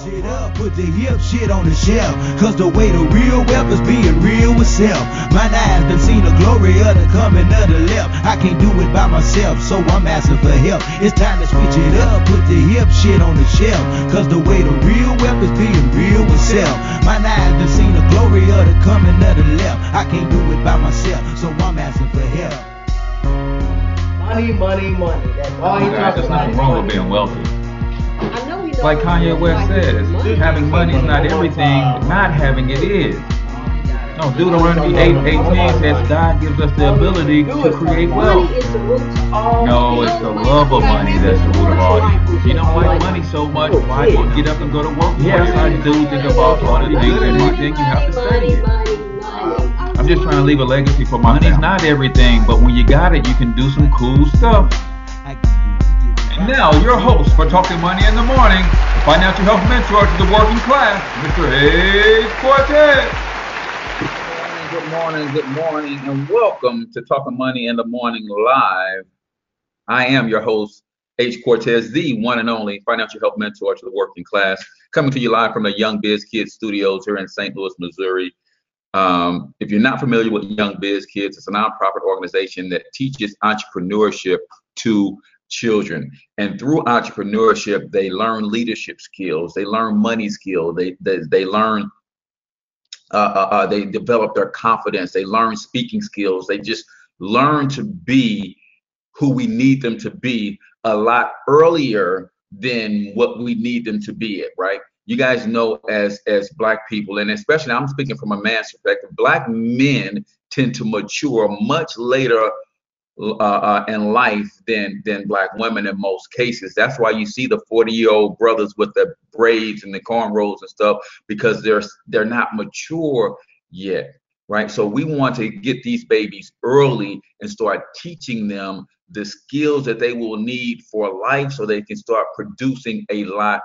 It up, put the hip shit on the shelf. Cause the way the real wealth is being real with self. My eyes done seen the glory of the coming of the left. I can't do it by myself, so I'm asking for help. It's time to switch it up, put the hip shit on the shelf. Cause the way the real wealth is being real with self. My eyes done seen the glory of the coming of the left. I can't do it by myself, so I'm asking for help. Money, money, money. That's all he Guys, talks there's nothing wrong with being wealthy. Like Kanye West says, having money is not everything, but not having it is. No, Deuteronomy 8, 18 says God gives us the ability to create wealth. Money is the root to all No, it's the love of money that's the root of all evil. If you don't like money so much, why do you get up and go to work? Yes, I do think about all the things that you think you have to study it. I'm just trying to leave a legacy for my Money's not everything, but when you got it, you can do some cool stuff. Now, your host for Talking Money in the Morning, the financial health mentor to the working class, Mr. H. Cortez. Good morning, good morning, and welcome to Talking Money in the Morning Live. I am your host, H. Cortez, the one and only financial health mentor to the working class, coming to you live from the Young Biz Kidz studios here in St. Louis, Missouri. Um, if you're not familiar with Young Biz Kidz, it's a nonprofit organization that teaches entrepreneurship to children. And through entrepreneurship, they learn leadership skills, they learn money skills, they they, they learn uh, uh, uh, they develop their confidence, they learn speaking skills, they just learn to be who we need them to be a lot earlier than what we need them to be at, right? You guys know as as black people, and especially I'm speaking from a man's perspective, black men tend to mature much later uh, uh, in life than than black women in most cases. That's why you see the 40 year old brothers with the braids and the cornrows and stuff because they're they're not mature yet, right? So we want to get these babies early and start teaching them the skills that they will need for life so they can start producing a lot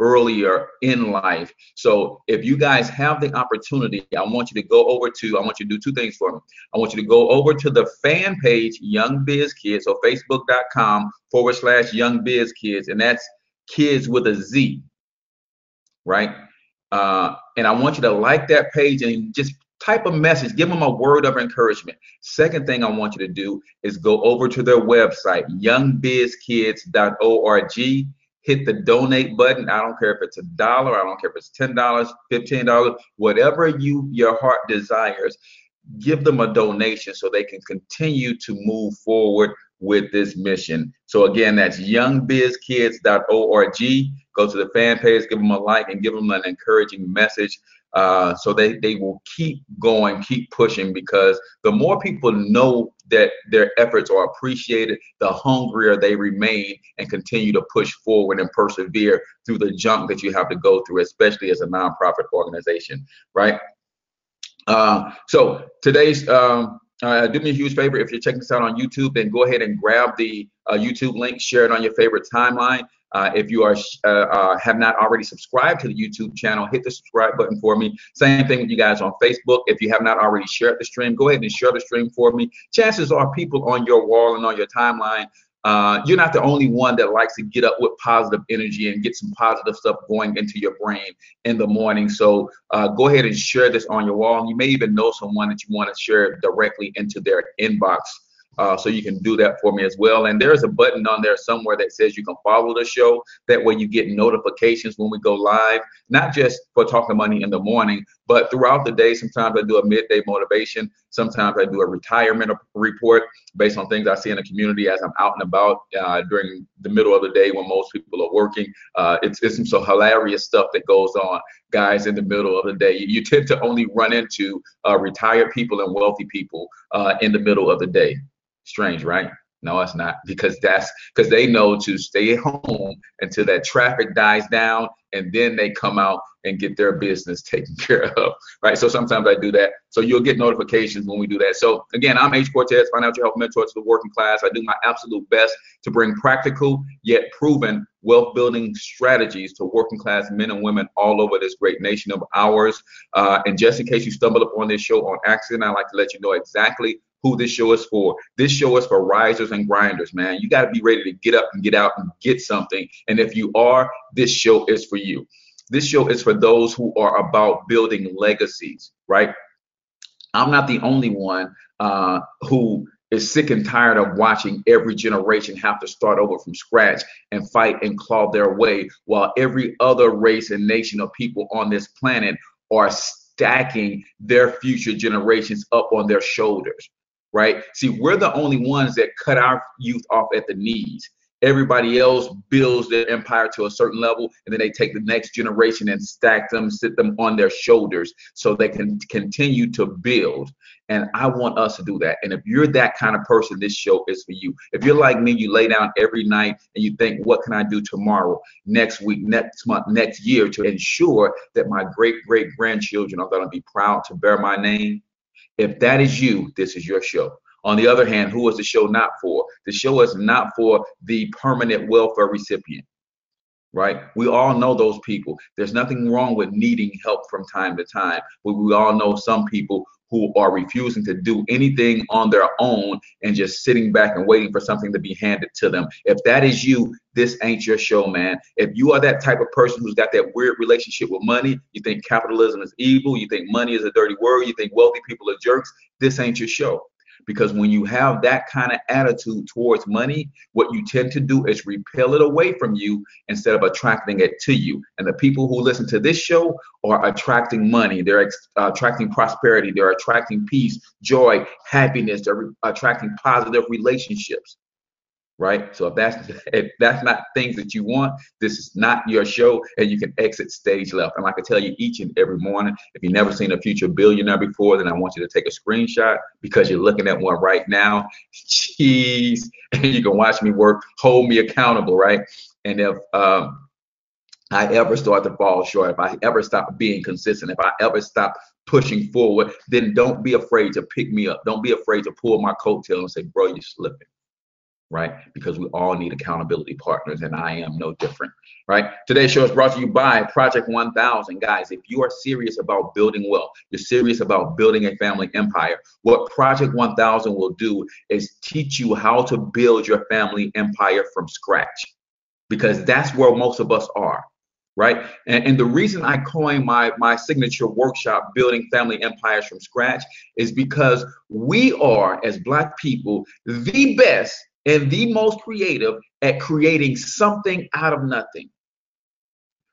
earlier in life. So if you guys have the opportunity, I want you to go over to, I want you to do two things for me. I want you to go over to the fan page, Young Biz Kidz, so facebook.com forward slash Young Biz Kidz, and that's kids with a Z, right? Uh, and I want you to like that page and just type a message, give them a word of encouragement. Second thing I want you to do is go over to their website, youngbizkidz.org hit the donate button. I don't care if it's a dollar, I don't care if it's ten dollars, fifteen dollars, whatever you your heart desires. Give them a donation so they can continue to move forward with this mission. So again, that's youngbizkidz.org. Go to the fan page, give them a like, and give them an encouraging message. Uh, so they, they will keep going, keep pushing because the more people know that their efforts are appreciated, the hungrier they remain and continue to push forward and persevere through the junk that you have to go through, especially as a nonprofit organization, right? Uh, so today's um, uh, do me a huge favor if you're checking this out on YouTube, then go ahead and grab the uh, YouTube link, share it on your favorite timeline. Uh, if you are uh, uh, have not already subscribed to the YouTube channel, hit the subscribe button for me. Same thing with you guys on Facebook. If you have not already shared the stream, go ahead and share the stream for me. Chances are people on your wall and on your timeline, uh, you're not the only one that likes to get up with positive energy and get some positive stuff going into your brain in the morning. So uh, go ahead and share this on your wall. And you may even know someone that you want to share directly into their inbox. Uh, so you can do that for me as well. And there's a button on there somewhere that says you can follow the show. That way you get notifications when we go live, not just for talking money in the morning, but throughout the day. Sometimes I do a midday motivation. Sometimes I do a retirement report based on things I see in the community as I'm out and about uh, during the middle of the day when most people are working. Uh, it's, it's some so hilarious stuff that goes on, guys, in the middle of the day. You, you tend to only run into uh, retired people and wealthy people uh, in the middle of the day. Strange, right? No, it's not because that's because they know to stay at home until that traffic dies down and then they come out and get their business taken care of. Right. So sometimes I do that. So you'll get notifications when we do that. So again, I'm H. Cortez, financial health mentor to the working class. I do my absolute best to bring practical yet proven wealth building strategies to working class men and women all over this great nation of ours. Uh, and just in case you stumble upon this show on accident, I'd like to let you know exactly who this show is for. This show is for risers and grinders, man. You got to be ready to get up and get out and get something. And if you are, this show is for you. This show is for those who are about building legacies, right? I'm not the only one uh, who is sick and tired of watching every generation have to start over from scratch and fight and claw their way while every other race and nation of people on this planet are stacking their future generations up on their shoulders right? See, we're the only ones that cut our youth off at the knees. Everybody else builds their empire to a certain level, and then they take the next generation and stack them, sit them on their shoulders so they can continue to build. And I want us to do that. And if you're that kind of person, this show is for you. If you're like me, you lay down every night and you think, what can I do tomorrow, next week, next month, next year to ensure that my great great grandchildren are going to be proud to bear my name? If that is you, this is your show. On the other hand, who is the show not for? The show is not for the permanent welfare recipient, right? We all know those people. There's nothing wrong with needing help from time to time, but we all know some people who are refusing to do anything on their own and just sitting back and waiting for something to be handed to them. If that is you, this ain't your show, man. If you are that type of person who's got that weird relationship with money, you think capitalism is evil, you think money is a dirty word, you think wealthy people are jerks, this ain't your show. Because when you have that kind of attitude towards money, what you tend to do is repel it away from you instead of attracting it to you. And the people who listen to this show are attracting money, they're uh, attracting prosperity, they're attracting peace, joy, happiness, they're re- attracting positive relationships right? So if that's if that's not things that you want, this is not your show, and you can exit stage left. And like I tell you each and every morning, if you've never seen a future billionaire before, then I want you to take a screenshot because you're looking at one right now. Jeez, and you can watch me work, hold me accountable, right? And if um, I ever start to fall short, if I ever stop being consistent, if I ever stop pushing forward, then don't be afraid to pick me up. Don't be afraid to pull my coattail and say, bro, you're slipping right? Because we all need accountability partners, and I am no different, right? Today's show is brought to you by Project 1000. Guys, if you are serious about building wealth, you're serious about building a family empire, what Project 1000 will do is teach you how to build your family empire from scratch, because that's where most of us are. Right. And, and the reason I coined my, my signature workshop, Building Family Empires from Scratch, is because we are, as Black people, the best and the most creative at creating something out of nothing.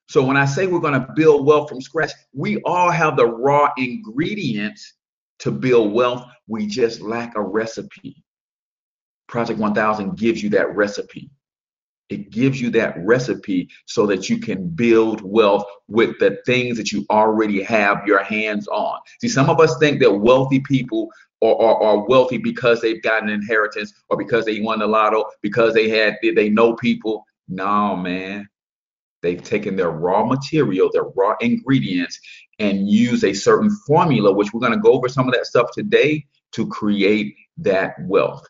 So when I say we're going to build wealth from scratch, we all have the raw ingredients to build wealth. We just lack a recipe. Project 1000 gives you that recipe. It gives you that recipe so that you can build wealth with the things that you already have your hands on. See, some of us think that wealthy people or, are, or, wealthy because they've got an inheritance or because they won the lotto, because they had they know people. No, man. They've taken their raw material, their raw ingredients, and use a certain formula, which we're going to go over some of that stuff today to create that wealth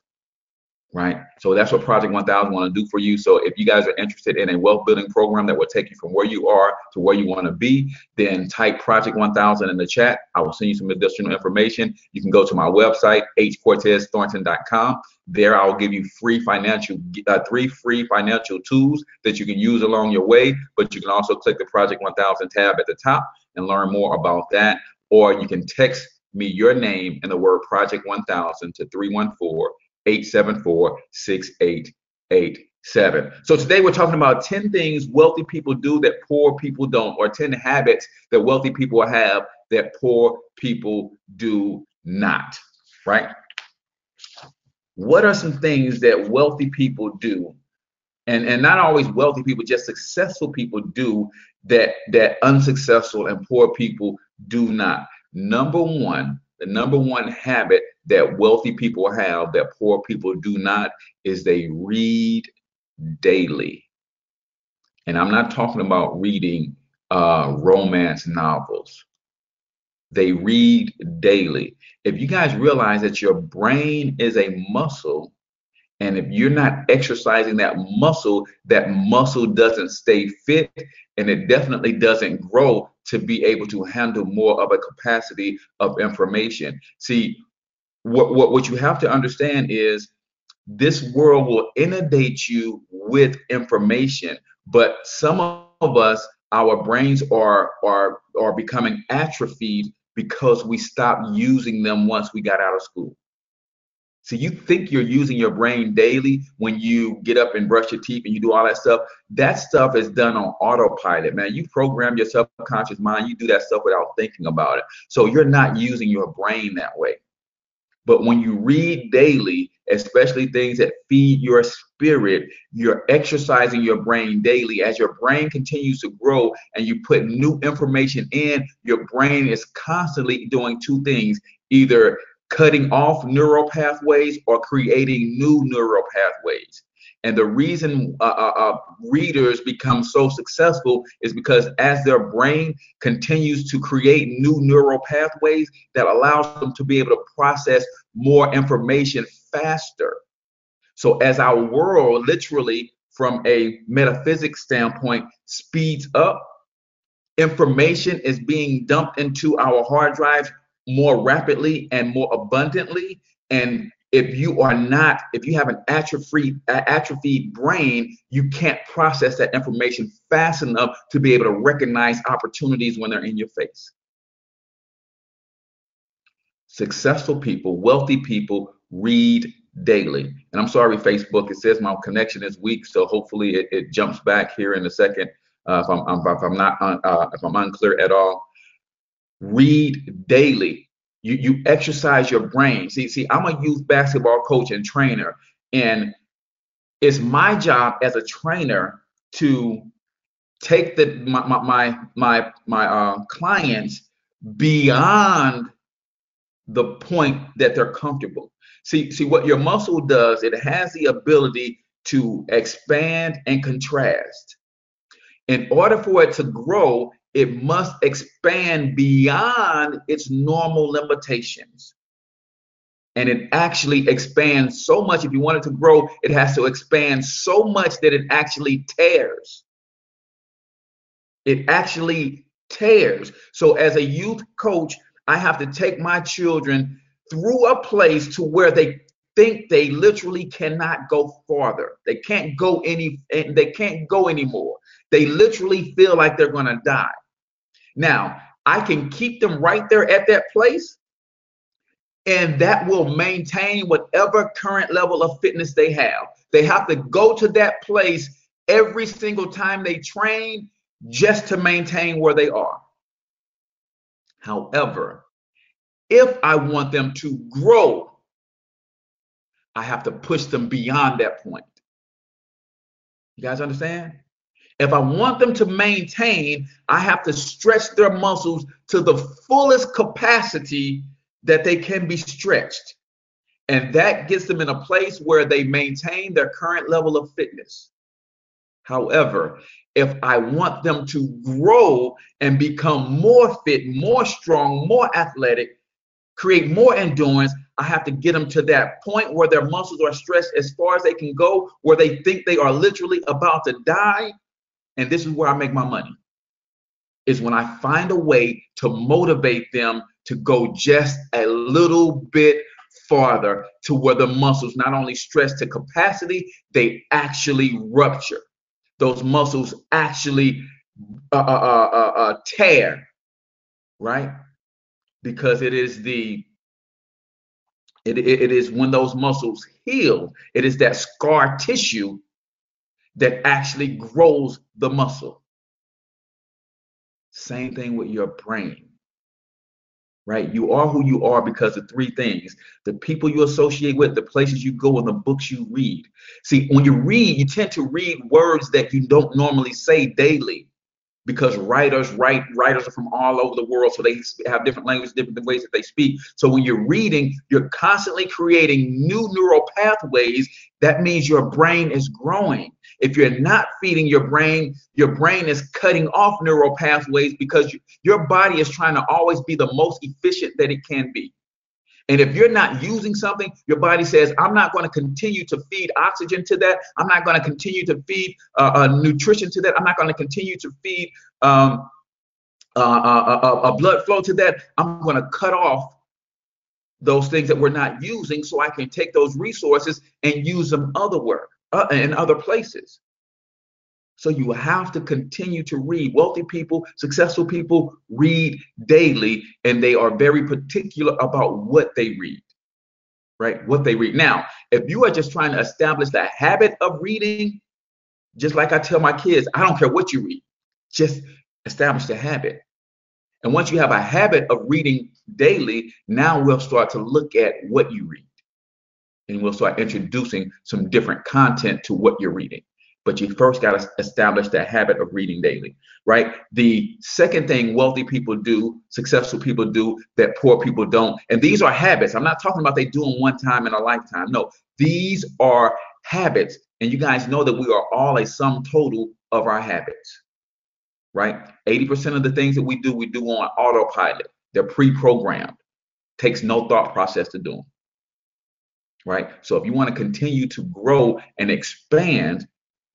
right? So that's what Project 1000 want to do for you. So if you guys are interested in a wealth building program that will take you from where you are to where you want to be, then type Project 1000 in the chat. I will send you some additional information. You can go to my website, hcortezthornton.com. There, I will give you free financial, uh, three free financial tools that you can use along your way. But you can also click the Project 1000 tab at the top and learn more about that. Or you can text me your name and the word Project 1000 to 314 874 6887. So today we're talking about 10 things wealthy people do that poor people don't, or 10 habits that wealthy people have that poor people do not, right? What are some things that wealthy people do? And, and not always wealthy people, just successful people do that that unsuccessful and poor people do not. Number one, the number one habit that wealthy people have that poor people do not is they read daily. And I'm not talking about reading uh, romance novels. They read daily. If you guys realize that your brain is a muscle, and if you're not exercising that muscle, that muscle doesn't stay fit and it definitely doesn't grow to be able to handle more of a capacity of information. See, what, what, what you have to understand is this world will inundate you with information, but some of us, our brains are are are becoming atrophied because we stopped using them once we got out of school. So you think you're using your brain daily when you get up and brush your teeth and you do all that stuff. That stuff is done on autopilot, man. You program your subconscious mind. You do that stuff without thinking about it. So you're not using your brain that way. But when you read daily, especially things that feed your spirit, you're exercising your brain daily. As your brain continues to grow and you put new information in, your brain is constantly doing two things either cutting off neural pathways or creating new neural pathways. And the reason uh, uh, uh, readers become so successful is because as their brain continues to create new neural pathways that allows them to be able to process more information faster. So as our world literally from a metaphysics standpoint speeds up, information is being dumped into our hard drives more rapidly and more abundantly. And if you are not, if you have an atrophied, atrophied brain, you can't process that information fast enough to be able to recognize opportunities when they're in your face. Successful people, wealthy people read daily. And I'm sorry, Facebook, it says my connection is weak, so hopefully it, it jumps back here in a second uh, if, I'm, if I'm not uh, if I'm unclear at all read daily. You you exercise your brain. See, see, I'm a youth basketball coach and trainer, and it's my job as a trainer to take the my my my my uh, clients beyond the point that they're comfortable. See, see what your muscle does, it has the ability to expand and contrast. In order for it to grow, it must expand beyond its normal limitations. And it actually expands so much. If you want it to grow, it has to expand so much that it actually tears. It actually tears. So, as a youth coach, I have to take my children through a place to where they think they literally cannot go farther. They can't go any they can't go anymore. They literally feel like they're going to die. Now, I can keep them right there at that place, and that will maintain whatever current level of fitness they have. They have to go to that place every single time they train just to maintain where they are. However, if I want them to grow, I have to push them beyond that point. You guys understand? If I want them to maintain, I have to stretch their muscles to the fullest capacity that they can be stretched. And that gets them in a place where they maintain their current level of fitness. However, if I want them to grow and become more fit, more strong, more athletic, create more endurance, I have to get them to that point where their muscles are stretched as far as they can go, where they think they are literally about to die, and this is where I make my money, is when I find a way to motivate them to go just a little bit farther to where the muscles not only stretch to capacity, they actually rupture. Those muscles actually uh, uh, uh, uh, uh tear, right? Because it is the it, it is when those muscles heal, it is that scar tissue that actually grows the muscle. Same thing with your brain, right? You are who you are because of three things the people you associate with, the places you go, and the books you read. See, when you read, you tend to read words that you don't normally say daily. because writers write writers are from all over the world so they have different languages different ways that they speak so when you're reading you're constantly creating new neural pathways that means your brain is growing if you're not feeding your brain your brain is cutting off neural pathways because your body is trying to always be the most efficient that it can be and if you're not using something, your body says, I'm not going to continue to feed oxygen to that. I'm not going to continue to feed uh, uh, nutrition to that. I'm not going to continue to feed um, uh, uh, uh, uh blood flow to that. I'm going to cut off those things that we're not using so I can take those resources and use them otherwhere uh, in other places. So you have to continue to read. Wealthy people, successful people read daily, and they are very particular about what they read, right? What they read. Now, if you are just trying to establish the habit of reading, just like I tell my kids, I don't care what you read, just establish the habit. And once you have a habit of reading daily, now we'll start to look at what you read. And we'll start introducing some different content to what you're reading but you first got to establish that habit of reading daily, right? The second thing wealthy people do, successful people do that poor people don't, and these are habits. I'm not talking about they do them one time in a lifetime. No, these are habits. And you guys know that we are all a sum total of our habits, right? 80% of the things that we do, we do on autopilot. They're pre-programmed. Takes no thought process to do them. Right. So if you want to continue to grow and expand,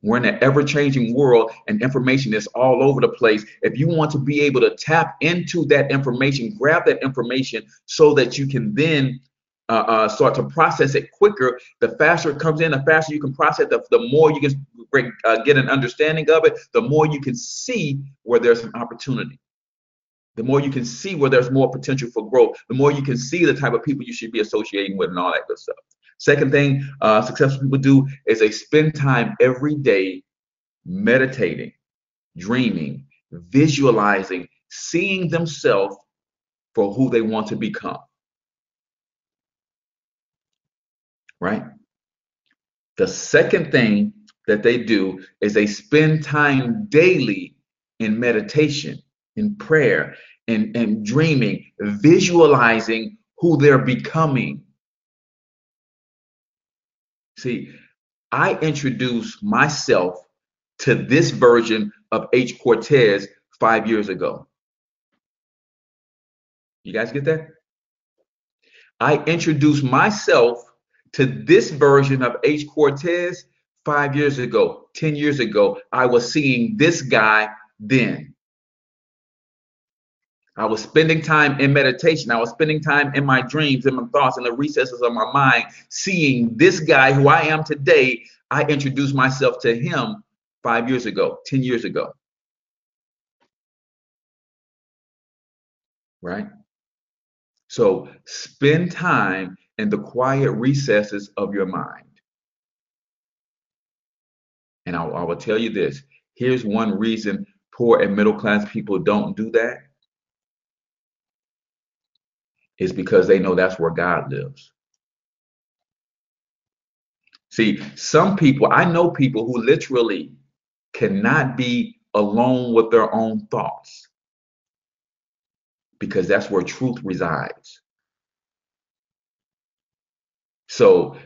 we're in an ever changing world and information is all over the place. If you want to be able to tap into that information, grab that information so that you can then uh, uh, start to process it quicker. The faster it comes in, the faster you can process the, the more you can uh, get an understanding of it, the more you can see where there's an opportunity. The more you can see where there's more potential for growth, the more you can see the type of people you should be associating with and all that good stuff. Second thing uh, successful people do is they spend time every day meditating, dreaming, visualizing, seeing themselves for who they want to become. Right? The second thing that they do is they spend time daily in meditation, in prayer, and, and dreaming, visualizing who they're becoming See, I introduced myself to this version of H. Cortez five years ago. You guys get that? I introduced myself to this version of H. Cortez five years ago, 10 years ago. I was seeing this guy then. I was spending time in meditation. I was spending time in my dreams, in my thoughts, in the recesses of my mind, seeing this guy who I am today. I introduced myself to him five years ago, 10 years ago. Right? So spend time in the quiet recesses of your mind. And I, I will tell you this here's one reason poor and middle class people don't do that is because they know that's where God lives. See, some people, I know people who literally cannot be alone with their own thoughts because that's where truth resides. So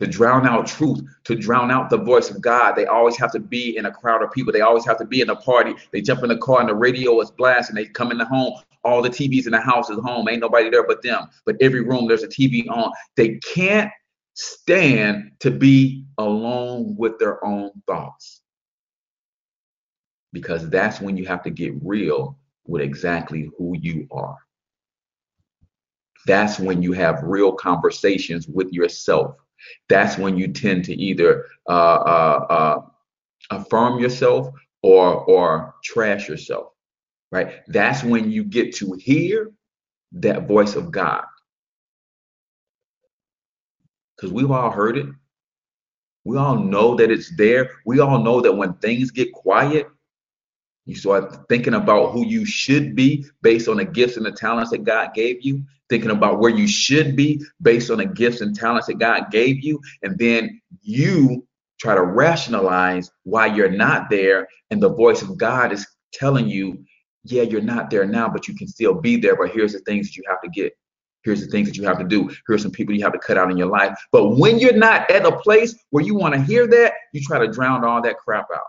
to drown out truth, to drown out the voice of God. They always have to be in a crowd of people. They always have to be in a party. They jump in the car and the radio is blasting. They come in the home. All the TVs in the house is home. Ain't nobody there but them. But every room there's a TV on. They can't stand to be alone with their own thoughts. Because that's when you have to get real with exactly who you are. That's when you have real conversations with yourself that's when you tend to either uh, uh, uh, affirm yourself or or trash yourself, right? That's when you get to hear that voice of God, because we've all heard it. We all know that it's there. We all know that when things get quiet, you start thinking about who you should be based on the gifts and the talents that God gave you thinking about where you should be based on the gifts and talents that God gave you. And then you try to rationalize why you're not there. And the voice of God is telling you, yeah, you're not there now, but you can still be there. But here's the things that you have to get. Here's the things that you have to do. Here's some people you have to cut out in your life. But when you're not at a place where you want to hear that, you try to drown all that crap out.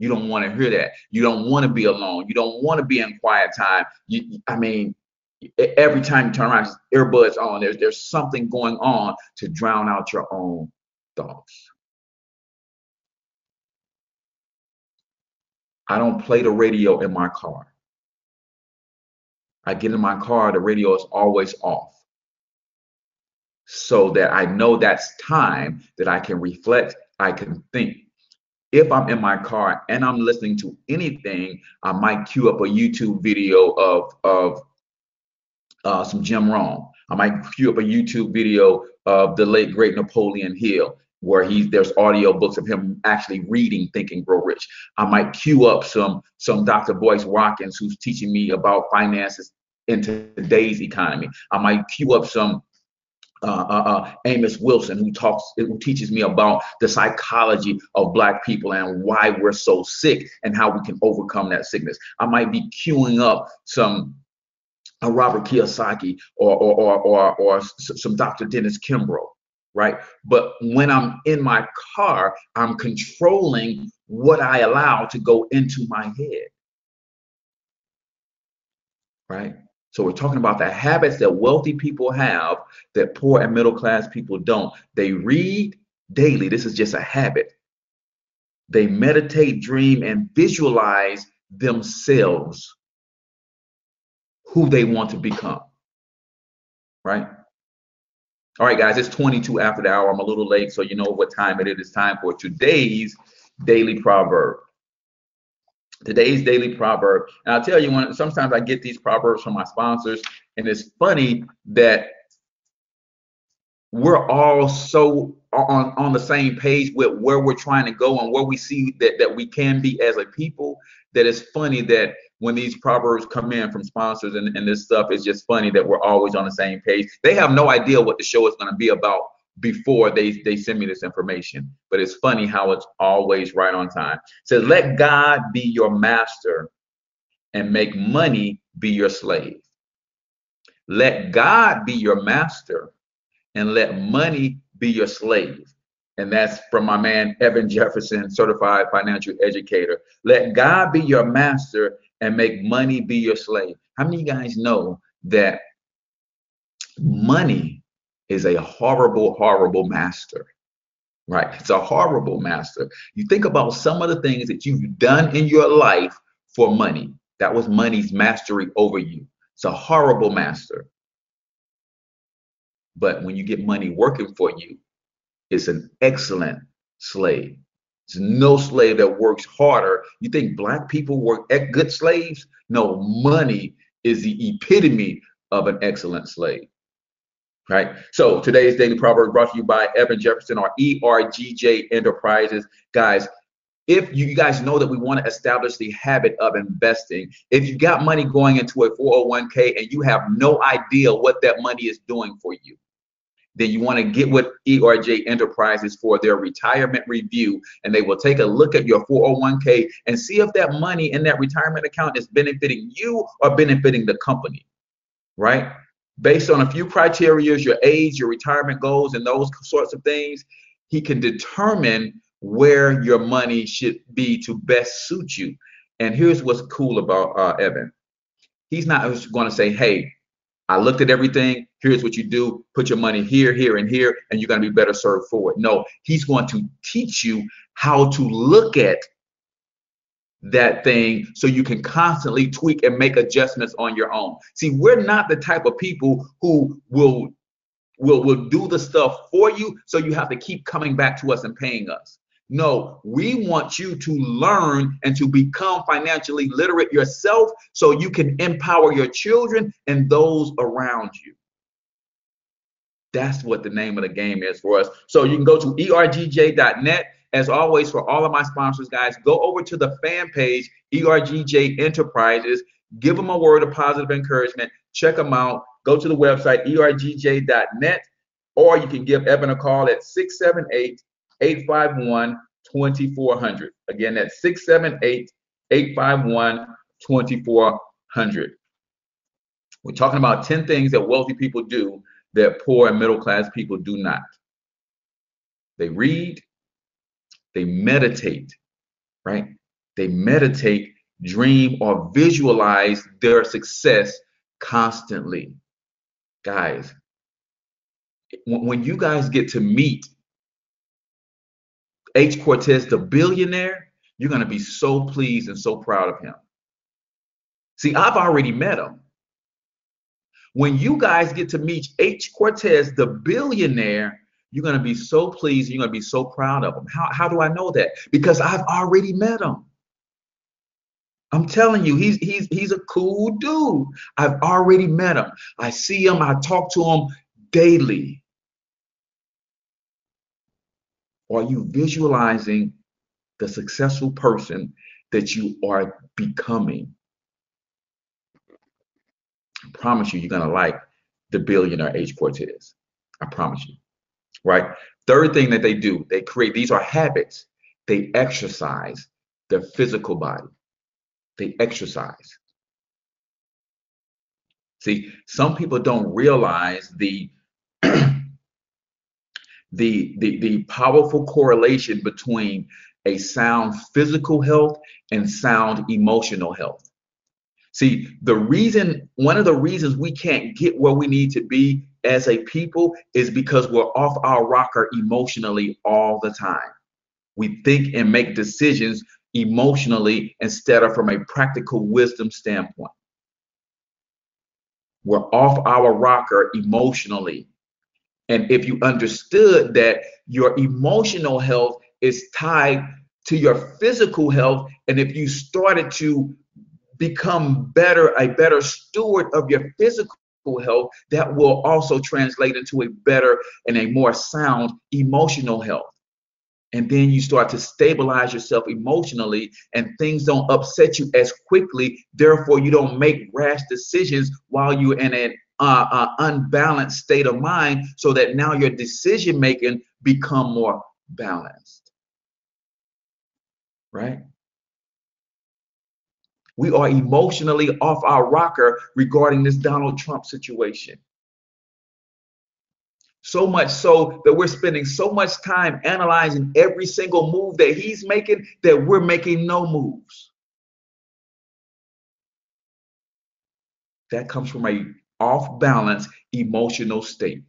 You don't want to hear that. You don't want to be alone. You don't want to be in quiet time. You, I mean, every time you turn around, earbuds on. There's there's something going on to drown out your own thoughts. I don't play the radio in my car. I get in my car, the radio is always off. So that I know that's time that I can reflect, I can think. If I'm in my car and I'm listening to anything, I might queue up a YouTube video of, of uh, some Jim Rohn. I might queue up a YouTube video of the late great Napoleon Hill where he's there's audio books of him actually reading Think and Grow Rich. I might queue up some some Dr. Boyce Watkins who's teaching me about finances in today's economy. I might queue up some uh, uh, uh, Amos Wilson who talks who teaches me about the psychology of black people and why we're so sick and how we can overcome that sickness. I might be queuing up some a Robert Kiyosaki or or or or, or some Dr. Dennis Kimbro, right? But when I'm in my car, I'm controlling what I allow to go into my head, right? So we're talking about the habits that wealthy people have that poor and middle class people don't. They read daily. This is just a habit. They meditate, dream, and visualize themselves who they want to become. Right? All right, guys, it's 22 after the hour. I'm a little late, so you know what time it is. It's time for today's daily proverb. Today's daily proverb. And I'll tell you, when sometimes I get these proverbs from my sponsors, and it's funny that we're all so on, on the same page with where we're trying to go and where we see that, that we can be as a people that it's funny that when these proverbs come in from sponsors and, and this stuff, it's just funny that we're always on the same page. They have no idea what the show is going to be about before they, they send me this information. But it's funny how it's always right on time. It says, let God be your master and make money be your slave. Let God be your master and let money be your slave and that's from my man Evan Jefferson, certified financial educator. Let God be your master and make money be your slave. How many guys know that money is a horrible, horrible master? Right? It's a horrible master. You think about some of the things that you've done in your life for money. That was money's mastery over you. It's a horrible master. But when you get money working for you, it's an excellent slave. There's no slave that works harder. You think black people work at good slaves? No, money is the epitome of an excellent slave. Right. So today's daily proverb brought to you by Evan Jefferson or ERGJ Enterprises. Guys, if you guys know that we want to establish the habit of investing, if you got money going into a 401k and you have no idea what that money is doing for you, then you want to get with ERGJ Enterprises for their retirement review, and they will take a look at your 401k and see if that money in that retirement account is benefiting you or benefiting the company, right? Based on a few criteria, your age, your retirement goals, and those sorts of things, he can determine where your money should be to best suit you. And here's what's cool about uh, Evan. He's not going to say, hey, I looked at everything. Here's what you do. Put your money here, here, and here, and you're going to be better served for it. No, he's going to teach you how to look at that thing so you can constantly tweak and make adjustments on your own. See, we're not the type of people who will will will do the stuff for you so you have to keep coming back to us and paying us. No, we want you to learn and to become financially literate yourself so you can empower your children and those around you. That's what the name of the game is for us. So you can go to ergj.net. As always, for all of my sponsors, guys, go over to the fan page, ERGJ Enterprises. Give them a word of positive encouragement. Check them out. Go to the website, ergj.net, or you can give Evan a call at 678 851 2400. Again, that's 678 851 2400. We're talking about 10 things that wealthy people do that poor and middle class people do not. They read, they meditate, right? They meditate, dream, or visualize their success constantly. Guys, when you guys get to meet H. Cortez, the billionaire, you're going to be so pleased and so proud of him. See, I've already met him. When you guys get to meet H. Cortez, the billionaire, you're going to be so pleased. You're going to be so proud of him. How, how do I know that? Because I've already met him. I'm telling you, he's he's he's a cool dude. I've already met him. I see him. I talk to him daily. Are you visualizing the successful person that you are becoming? I promise you, you're gonna like the billionaire H. Cortez. I promise you. Right? Third thing that they do, they create these are habits. They exercise their physical body. They exercise. See, some people don't realize the the, the, the powerful correlation between a sound physical health and sound emotional health. See, the reason, one of the reasons we can't get where we need to be as a people is because we're off our rocker emotionally all the time. We think and make decisions emotionally instead of from a practical wisdom standpoint. We're off our rocker emotionally and if you understood that your emotional health is tied to your physical health, and if you started to become better, a better steward of your physical health, that will also translate into a better and a more sound emotional health. And then you start to stabilize yourself emotionally, and things don't upset you as quickly. Therefore, you don't make rash decisions while you're in an uh, uh, unbalanced state of mind so that now your decision making become more balanced. Right? We are emotionally off our rocker regarding this donald trump situation. So much so that we're spending so much time analyzing every single move that he's making that we're making no moves. That comes from a off balance emotional state.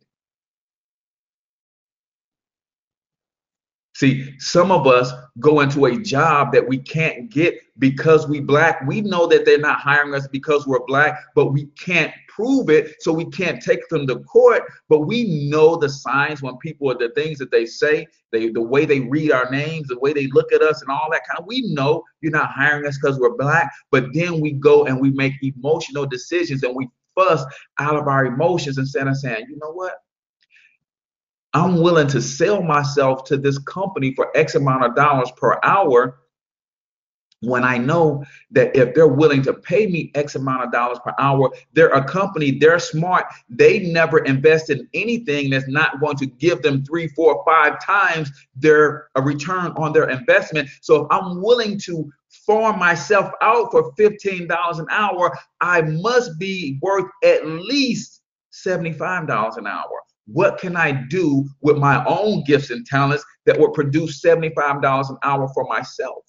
See, some of us go into a job that we can't get because we black. We know that they're not hiring us because we're black, but we can't prove it, so we can't take them to court. But we know the signs when people are the things that they say, they the way they read our names, the way they look at us, and all that kind of. We know you're not hiring us because we're black, but then we go and we make emotional decisions and we fuss out of our emotions instead of saying, you know what? I'm willing to sell myself to this company for X amount of dollars per hour when I know that if they're willing to pay me X amount of dollars per hour, they're a company, they're smart, they never invest in anything that's not going to give them three, four, five times their a return on their investment. So if I'm willing to farm myself out for $15 an hour, I must be worth at least $75 an hour. What can I do with my own gifts and talents that would produce $75 an hour for myself?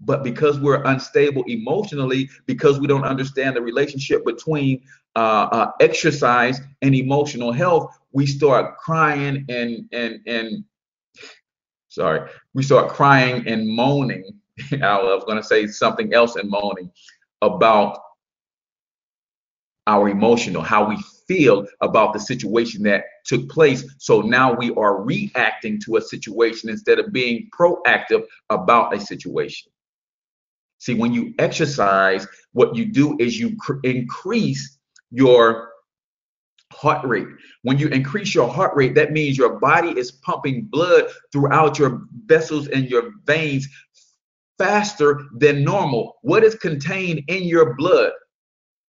But because we're unstable emotionally, because we don't understand the relationship between uh, uh, exercise and emotional health, we start crying and and and sorry, we start crying and moaning. I was going to say something else and moaning about our emotional, how we feel about the situation that took place. So now we are reacting to a situation instead of being proactive about a situation. See, when you exercise, what you do is you cr- increase your heart rate. When you increase your heart rate, that means your body is pumping blood throughout your vessels and your veins faster than normal. What is contained in your blood?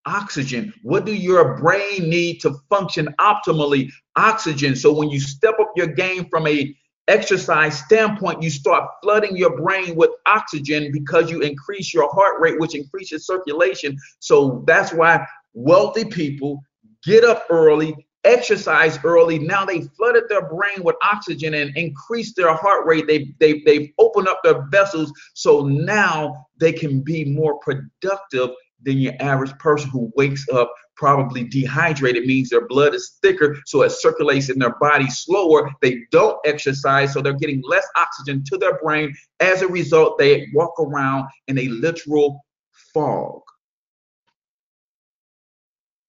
Oxygen. What do your brain need to function optimally? Oxygen. So when you step up your game from a exercise standpoint, you start flooding your brain with oxygen because you increase your heart rate, which increases circulation. So that's why wealthy people get up early, exercise early. Now they flooded their brain with oxygen and increased their heart rate. They they they've opened up their vessels so now they can be more productive than your average person who wakes up probably dehydrated means their blood is thicker so it circulates in their body slower they don't exercise so they're getting less oxygen to their brain as a result they walk around in a literal fog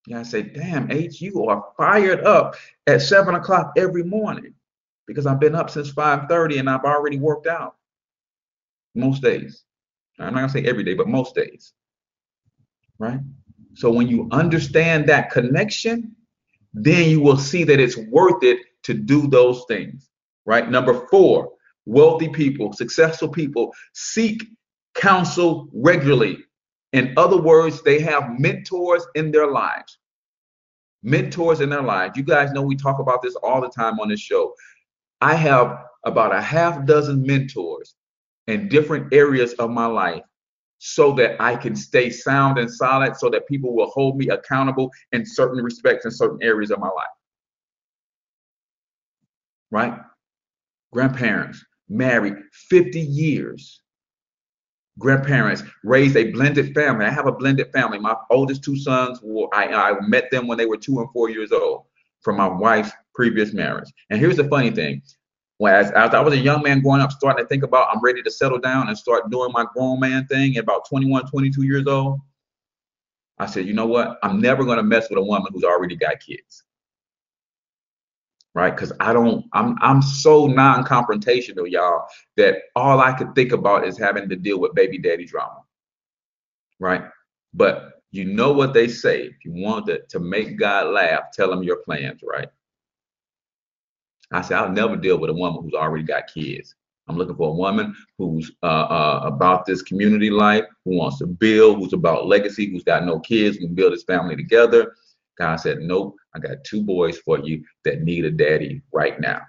yeah i say damn h you are fired up at seven o'clock every morning because i've been up since 5.30 and i've already worked out. Most days. I'm not gonna say every day but most days. Right? So when you understand that connection, then you will see that it's worth it to do those things, right? Number four, wealthy people, successful people seek counsel regularly. In other words, they have mentors in their lives. Mentors in their lives. You guys know we talk about this all the time on this show. I have about a half dozen mentors in different areas of my life so that I can stay sound and solid, so that people will hold me accountable in certain respects in certain areas of my life. Right? Grandparents married 50 years. Grandparents raised a blended family. I have a blended family. My oldest two sons, I, I met them when they were two and four years old from my wife's previous marriage. And here's the funny thing as, as I was a young man growing up, starting to think about I'm ready to settle down and start doing my grown man thing at about 21, 22 years old, I said, you know what? I'm never going to mess with a woman who's already got kids. Right? Because I don't, I'm I'm so non-confrontational, y'all, that all I could think about is having to deal with baby daddy drama. Right? But you know what they say. If you want to, to make God laugh, tell him your plans, right? I said, I'll never deal with a woman who's already got kids. I'm looking for a woman who's uh, uh, about this community life, who wants to build, who's about legacy, who's got no kids, who can build his family together. God said, Nope, I got two boys for you that need a daddy right now.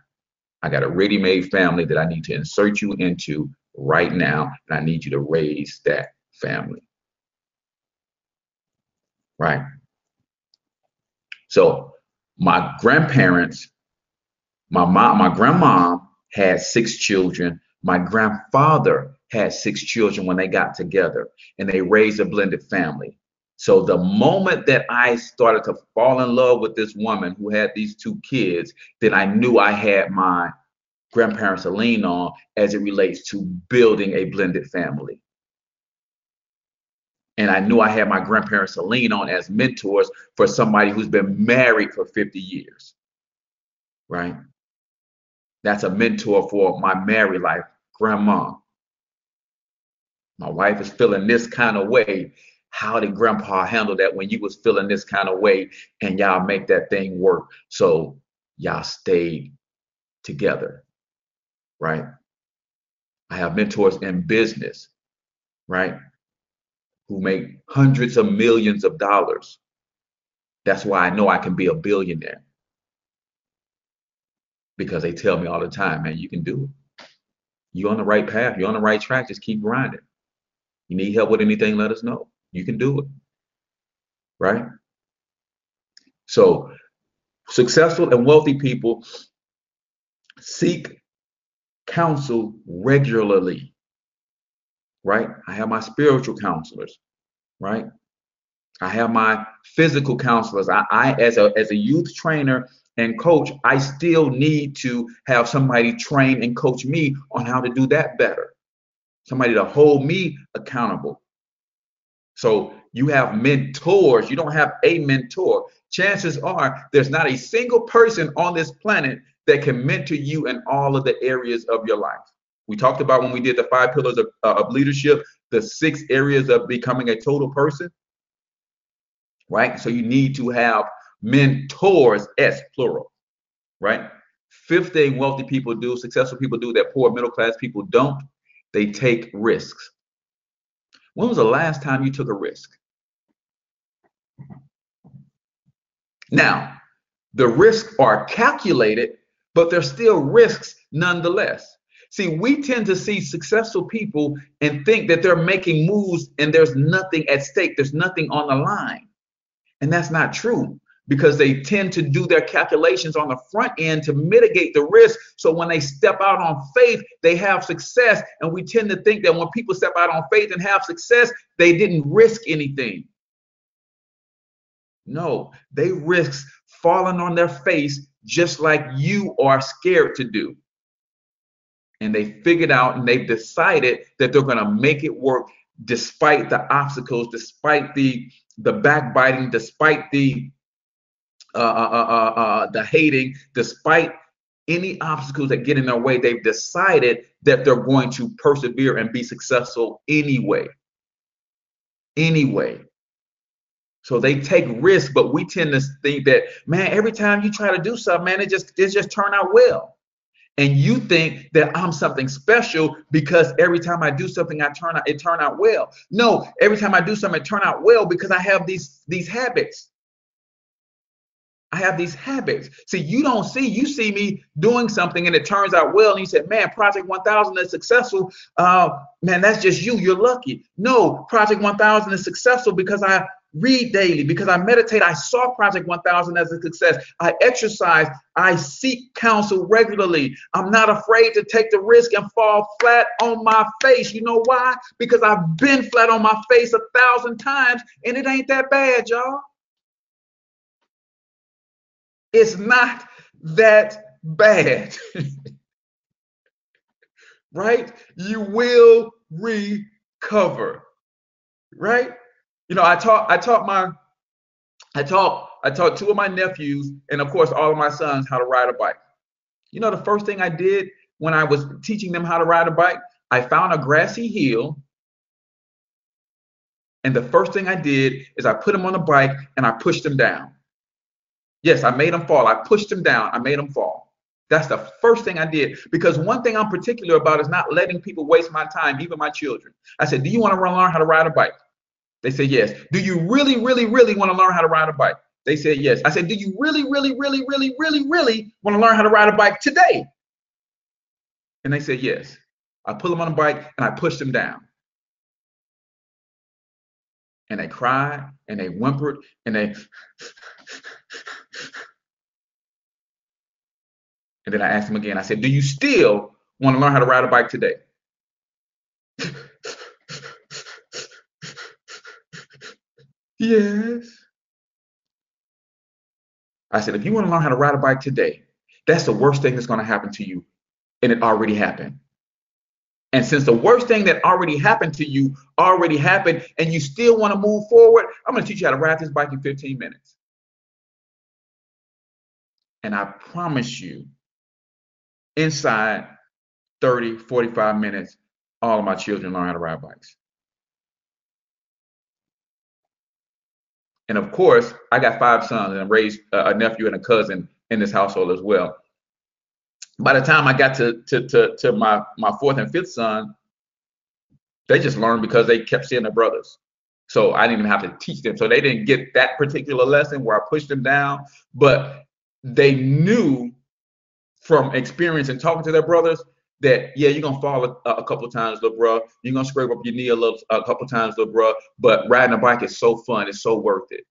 I got a ready made family that I need to insert you into right now, and I need you to raise that family. Right? So, my grandparents my mom, my grandma had six children. My grandfather had six children when they got together and they raised a blended family. So the moment that I started to fall in love with this woman who had these two kids, then I knew I had my grandparents to lean on as it relates to building a blended family. And I knew I had my grandparents to lean on as mentors for somebody who's been married for 50 years. Right? That's a mentor for my married life, grandma. My wife is feeling this kind of way. How did grandpa handle that when you was feeling this kind of way and y'all make that thing work? So y'all stayed together, right? I have mentors in business, right? Who make hundreds of millions of dollars. That's why I know I can be a billionaire because they tell me all the time, man, you can do it. You're on the right path. You're on the right track. Just keep grinding. You need help with anything, let us know. You can do it. Right? So, successful and wealthy people seek counsel regularly. Right? I have my spiritual counselors. Right? I have my physical counselors. I, I as a as a youth trainer, and coach, I still need to have somebody train and coach me on how to do that better. Somebody to hold me accountable. So you have mentors. You don't have a mentor. Chances are there's not a single person on this planet that can mentor you in all of the areas of your life. We talked about when we did the five pillars of, uh, of leadership, the six areas of becoming a total person. Right? So you need to have mentors, S plural, right? Fifth thing wealthy people do, successful people do that poor middle class people don't, they take risks. When was the last time you took a risk? Now, the risks are calculated but there's still risks nonetheless. See, we tend to see successful people and think that they're making moves and there's nothing at stake, there's nothing on the line. And that's not true because they tend to do their calculations on the front end to mitigate the risk. So when they step out on faith, they have success. And we tend to think that when people step out on faith and have success, they didn't risk anything. No, they risk falling on their face just like you are scared to do. And they figured out and they've decided that they're going to make it work despite the obstacles, despite the the backbiting, despite the uh, uh, uh, uh, the hating, despite any obstacles that get in their way, they've decided that they're going to persevere and be successful anyway. Anyway. So they take risks, but we tend to think that, man, every time you try to do something, man, it just it just turn out well. And you think that I'm something special because every time I do something, I turn out it turn out well. No, every time I do something, it turn out well because I have these these habits. I have these habits. See, you don't see, you see me doing something and it turns out well, and you said, man, Project 1000 is successful. Uh, man, that's just you. You're lucky. No, Project 1000 is successful because I read daily, because I meditate. I saw Project 1000 as a success. I exercise. I seek counsel regularly. I'm not afraid to take the risk and fall flat on my face. You know why? Because I've been flat on my face a thousand times and it ain't that bad, y'all. It's not that bad. right? You will recover. Right? You know, I taught I taught my I taught I taught two of my nephews and of course all of my sons how to ride a bike. You know, the first thing I did when I was teaching them how to ride a bike, I found a grassy hill. And the first thing I did is I put them on the bike and I pushed them down. Yes, I made them fall. I pushed them down. I made them fall. That's the first thing I did because one thing I'm particular about is not letting people waste my time, even my children. I said, Do you want to learn how to ride a bike? They said, Yes. Do you really, really, really want to learn how to ride a bike? They said, Yes. I said, Do you really, really, really, really, really, really want to learn how to ride a bike today? And they said, Yes. I put them on a bike and I pushed them down. And they cried and they whimpered and they And then I asked him again, I said, Do you still want to learn how to ride a bike today? yes. I said, If you want to learn how to ride a bike today, that's the worst thing that's going to happen to you. And it already happened. And since the worst thing that already happened to you already happened and you still want to move forward, I'm going to teach you how to ride this bike in 15 minutes. And I promise you, inside 30, 45 minutes, all of my children learn how to ride bikes. And of course, I got five sons and raised a nephew and a cousin in this household as well. By the time I got to to to, to my my fourth and fifth son, they just learned because they kept seeing their brothers. So I didn't even have to teach them. So they didn't get that particular lesson where I pushed them down, but they knew from experience and talking to their brothers that yeah, you're gonna fall a, a couple times, little bro. You're gonna scrape up your knee a little a couple times, little bro. But riding a bike is so fun. It's so worth it.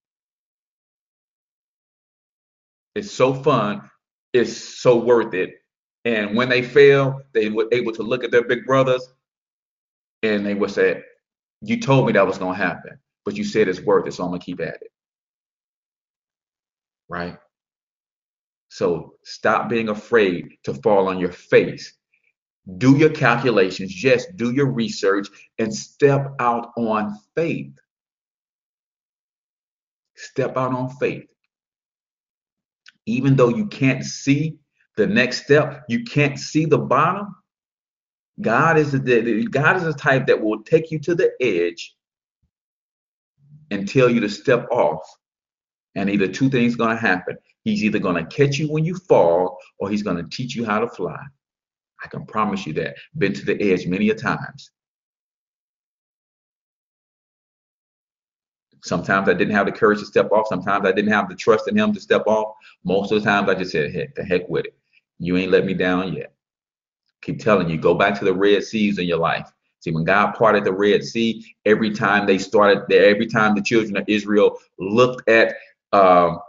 It's so fun. It's so worth it. And when they fail, they were able to look at their big brothers and they would say, You told me that was gonna happen, but you said it's worth it, so I'm gonna keep at it. Right? So stop being afraid to fall on your face. Do your calculations, yes, do your research and step out on faith. Step out on faith. Even though you can't see the next step, you can't see the bottom. God is the God is the type that will take you to the edge and tell you to step off. And either two things going to happen. He's either going to catch you when you fall or he's going to teach you how to fly. I can promise you that. Been to the edge many a times. Sometimes I didn't have the courage to step off. Sometimes I didn't have the trust in him to step off. Most of the times I just said, heck, the heck with it. You ain't let me down yet. Keep telling you, go back to the Red Seas in your life. See, when God parted the Red Sea, every time they started there, every time the children of Israel looked at um,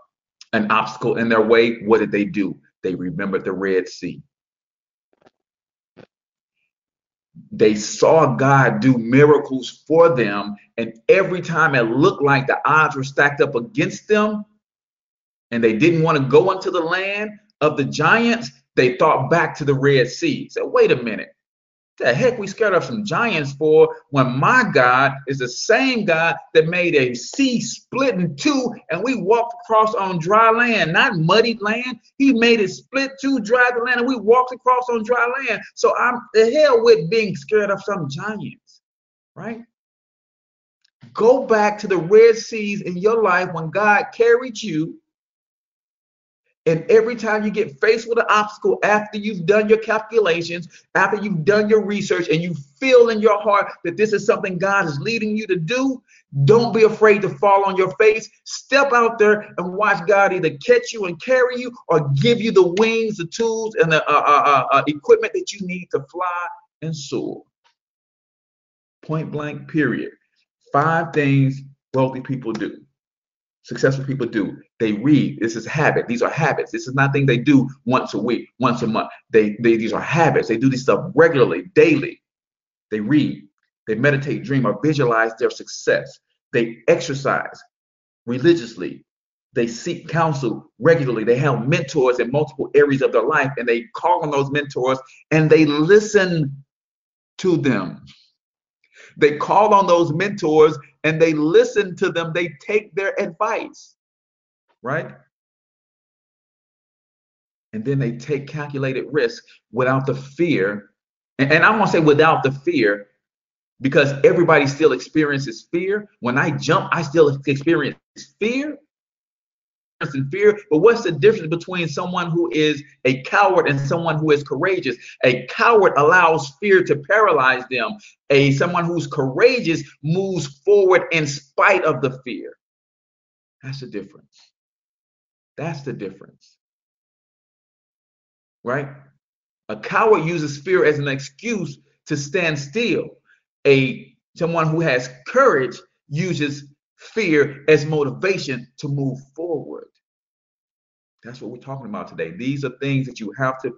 an obstacle in their way, what did they do? They remembered the Red Sea. They saw God do miracles for them, and every time it looked like the odds were stacked up against them, and they didn't want to go into the land of the giants, they thought back to the Red Sea. Said, wait a minute, the heck we scared of some giants for when my God is the same God that made a sea split in two and we walked across on dry land, not muddy land. He made it split two, dry land, and we walked across on dry land. So I'm the hell with being scared of some giants, right? Go back to the Red Seas in your life when God carried you and every time you get faced with an obstacle after you've done your calculations, after you've done your research, and you feel in your heart that this is something God is leading you to do, don't be afraid to fall on your face. Step out there and watch God either catch you and carry you or give you the wings, the tools, and the uh, uh, uh, uh equipment that you need to fly and soar. Point blank, period. Five things wealthy people do successful people do. They read. This is habit. These are habits. This is not thing they do once a week, once a month. They, they these are habits. They do these stuff regularly, daily. They read. They meditate, dream, or visualize their success. They exercise religiously. They seek counsel regularly. They have mentors in multiple areas of their life, and they call on those mentors and they listen to them. They call on those mentors and they listen to them. They take their advice, right? And then they take calculated risk without the fear. And, and I want to say without the fear, because everybody still experiences fear. When I jump, I still experience fear and fear. But what's the difference between someone who is a coward and someone who is courageous? A coward allows fear to paralyze them. A someone who's courageous moves forward in spite of the fear. That's the difference. That's the difference. Right? A coward uses fear as an excuse to stand still. A someone who has courage uses fear as motivation to move forward. That's what we're talking about today. These are things that you have to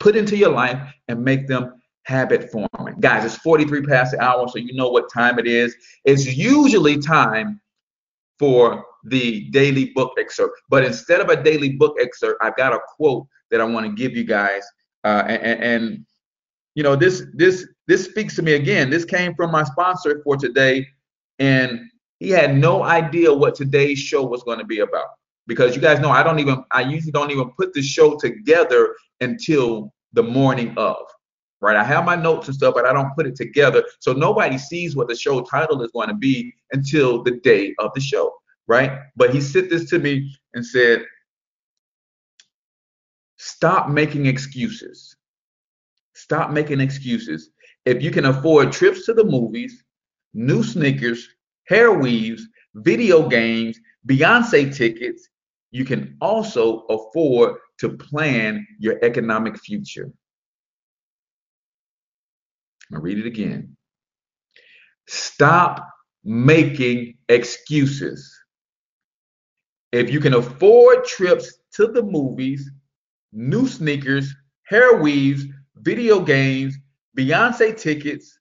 put into your life and make them habit forming. Guys, it's 43 past the hour, so you know what time it is. It's usually time for the daily book excerpt. But instead of a daily book excerpt, I've got a quote that I want to give you guys. Uh, and, and you know, this this this speaks to me again. This came from my sponsor for today, and he had no idea what today's show was going to be about because you guys know I don't even I usually don't even put the show together until the morning of. Right? I have my notes and stuff, but I don't put it together. So nobody sees what the show title is going to be until the day of the show. Right? But he said this to me and said, Stop making excuses. Stop making excuses. If you can afford trips to the movies, new sneakers, hair weaves, video games, Beyonce tickets, you can also afford to plan your economic future. I'll read it again. Stop making excuses. If you can afford trips to the movies, new sneakers, hair weaves, video games, Beyonce tickets,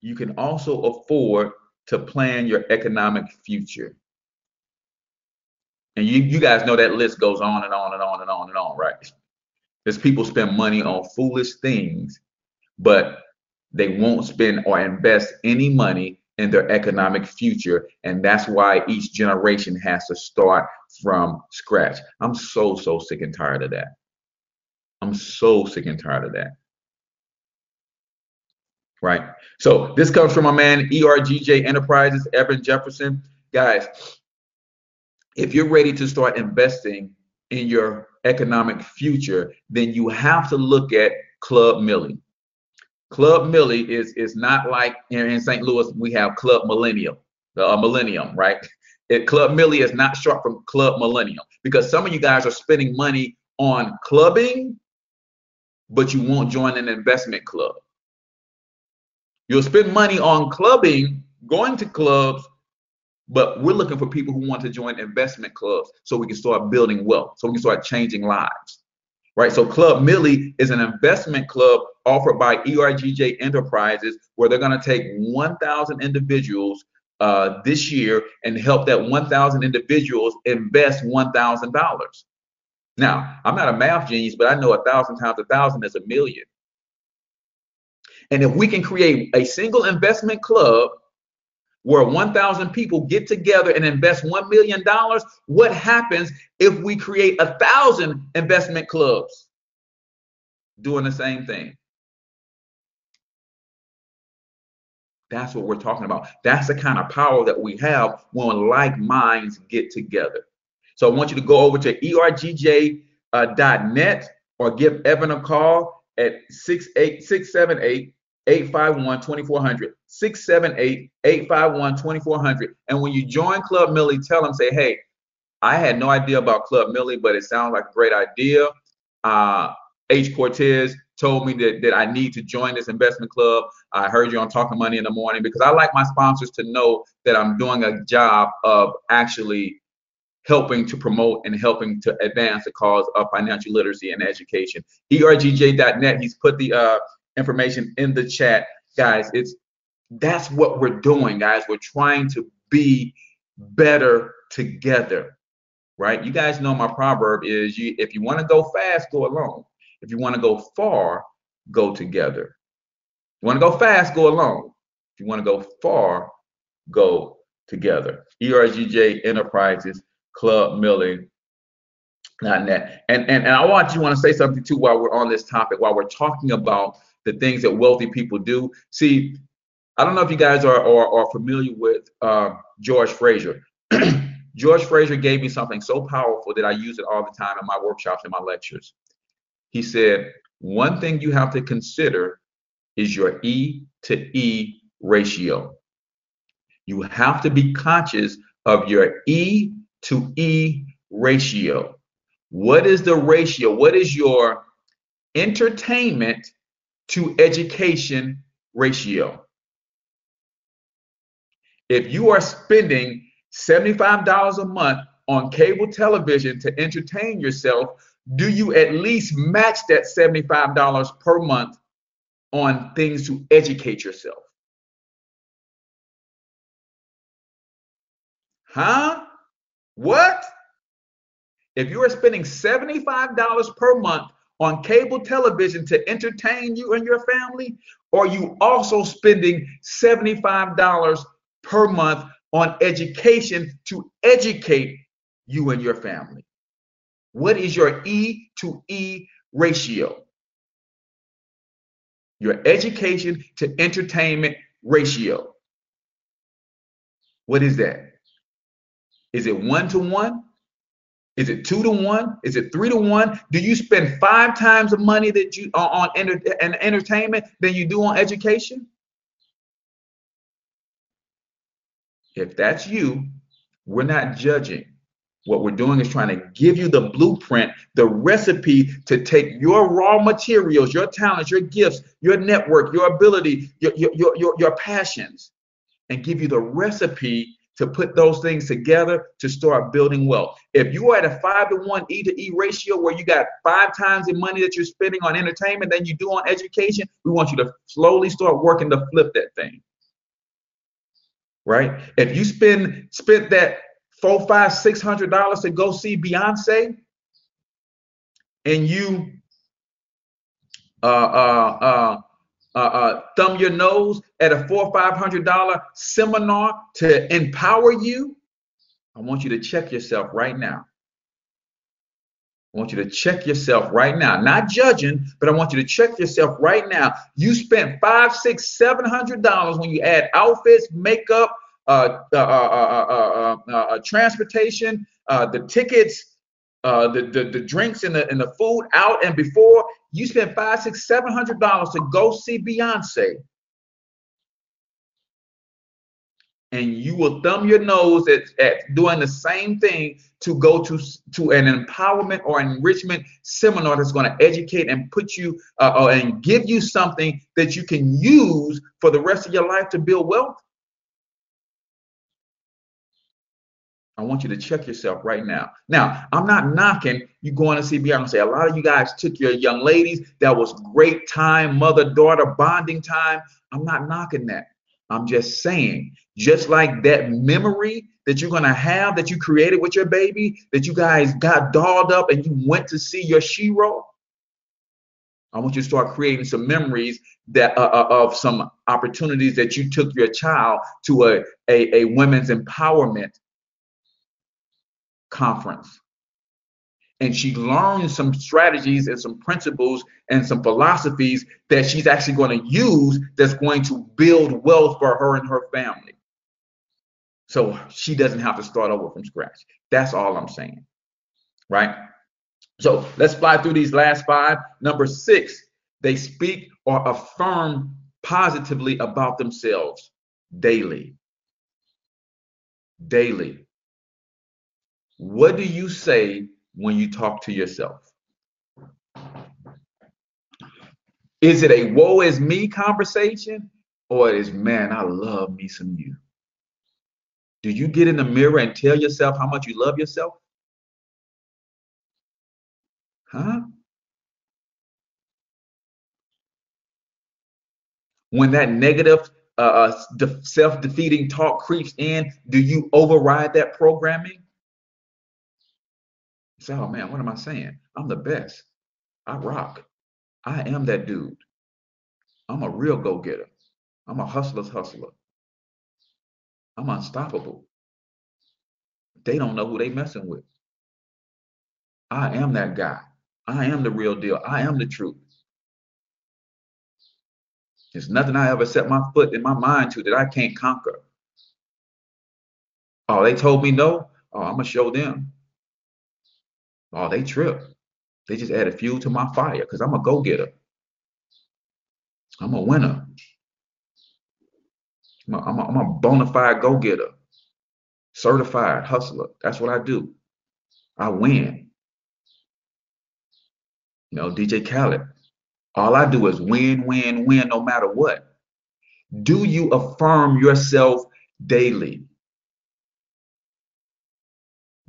you can also afford to plan your economic future. And you, you guys know that list goes on and on and on and on and on, right? Because people spend money on foolish things, but they won't spend or invest any money in their economic future. And that's why each generation has to start from scratch. I'm so, so sick and tired of that. I'm so sick and tired of that. Right? So this comes from my man, ERGJ Enterprises, Evan Jefferson. Guys, if you're ready to start investing in your economic future, then you have to look at Club Milli. Club Milli is is not like in, in St. Louis we have Club Millennium, uh, Millennium, right? It, Club Milli is not short from Club Millennium because some of you guys are spending money on clubbing, but you won't join an investment club. You'll spend money on clubbing, going to clubs, but we're looking for people who want to join investment clubs so we can start building wealth, so we can start changing lives. Right? So Club Milli is an investment club offered by ERGJ Enterprises where they're going to take 1,000 individuals uh, this year and help that 1,000 individuals invest $1,000. Now, I'm not a math genius, but I know a thousand times a thousand is a million. And if we can create a single investment club where 1,000 people get together and invest $1 million, what happens if we create a thousand investment clubs doing the same thing? That's what we're talking about. That's the kind of power that we have when like minds get together. So I want you to go over to ergj.net or give Evan a call at 678 851 2400. 678 851 2400. And when you join Club Milli, tell them, say, hey, I had no idea about Club Milli, but it sounds like a great idea. Uh, H. Cortez told me that, that I need to join this investment club. I heard you on Talking Money in the morning because I like my sponsors to know that I'm doing a job of actually helping to promote and helping to advance the cause of financial literacy and education. ERGJ.net, he's put the uh, information in the chat. Guys, it's that's what we're doing, guys. We're trying to be better together, right? You guys know my proverb is you if you want to go fast, go alone. If you want to go far, go together. If you want to go fast, go alone. If you want to go far, go together. ERGJ Enterprises, Club Milli, net. And, and, and I want you want to say something too while we're on this topic, while we're talking about the things that wealthy people do. See, I don't know if you guys are, are, are familiar with uh, George Fraser. George Fraser gave me something so powerful that I use it all the time in my workshops and my lectures. He said, one thing you have to consider is your E to E ratio. You have to be conscious of your E to E ratio. What is the ratio? What is your entertainment to education ratio? If you are spending $75 a month on cable television to entertain yourself, do you at least match that $75 per month on things to educate yourself? Huh? What? If you are spending $75 per month on cable television to entertain you and your family, or you also spending $75 per month on education to educate you and your family? What is your E to E ratio? Your education to entertainment ratio. What is that? Is it one to one? Is it two to one? Is it three to one? Do you spend five times the money that you on, on enter, entertainment than you do on education? If that's you, we're not judging. What we're doing is trying to give you the blueprint, the recipe to take your raw materials, your talents, your gifts, your network, your ability, your, your, your, your passions, and give you the recipe to put those things together to start building wealth. If you are at a five to one E to E ratio where you got five times the money that you're spending on entertainment than you do on education, we want you to slowly start working to flip that thing. Right? If you spend spent that four, five, six hundred dollars to go see Beyonce, and you uh, uh, uh, uh, uh, thumb your nose at a four five hundred dollar seminar to empower you, I want you to check yourself right now. I want you to check yourself right now. Not judging, but I want you to check yourself right now. You spent five, six, seven hundred dollars when you add outfits, makeup, uh, uh, uh, uh transportation, the tickets, uh, the, the the drinks and the and the food out and before. You spend five, six, seven hundred dollars to go see Beyonce. and you will thumb your nose at, at doing the same thing to go to to an empowerment or enrichment seminar that's going to educate and put you uh, uh, and give you something that you can use for the rest of your life to build wealth I want you to check yourself right now. Now, I'm not knocking you going to see Beyonce. A lot of you guys took your young ladies. That was great time, mother daughter bonding time. I'm not knocking that. I'm just saying, just like that memory that you're going to have that you created with your baby, that you guys got dolled up and you went to see your shero. I want you to start creating some memories that uh, uh, of some opportunities that you took your child to a, a, a women's empowerment conference. And she learned some strategies and some principles and some philosophies that she's actually going to use that's going to build wealth for her and her family. So she doesn't have to start over from scratch. That's all I'm saying. Right? So let's fly through these last five. Number six, they speak or affirm positively about themselves daily. Daily. What do you say when you talk to yourself? Is it a woe is me conversation or is man, I love me some you? Do you get in the mirror and tell yourself how much you love yourself? Huh? When that negative, uh, uh self defeating talk creeps in, do you override that programming? Say, oh man, what am I saying? I'm the best. I rock. I am that dude. I'm a real go getter. I'm a hustler's hustler. I'm unstoppable. They don't know who they messing with. I am that guy. I am the real deal. I am the truth. There's nothing I ever set my foot in my mind to that I can't conquer. Oh, they told me no. Oh, I'm gonna show them. Oh, they trip. They just added fuel to my fire because I'm a go-getter. I'm a winner. I'm a, I'm a, I'm a bona fide go-getter, certified hustler. That's what I do. I win. You know, DJ Khaled. All I do is win, win, win, no matter what. Do you affirm yourself daily?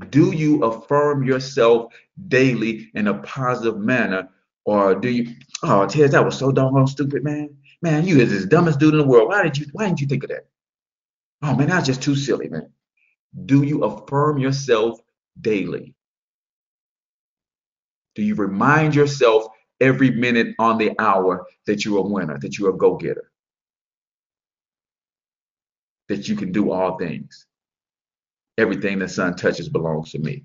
Do you affirm yourself daily in a positive manner? Or do you, oh, Ted, that was so doggone stupid, man. Man, you is the dumbest dude in the world. Why did you, why didn't you think of that? Oh, man, that's just too silly, man. Do you affirm yourself daily? Do you remind yourself every minute on the hour that you're a winner, that you're a go getter, that you can do all things? Everything the sun touches belongs to me.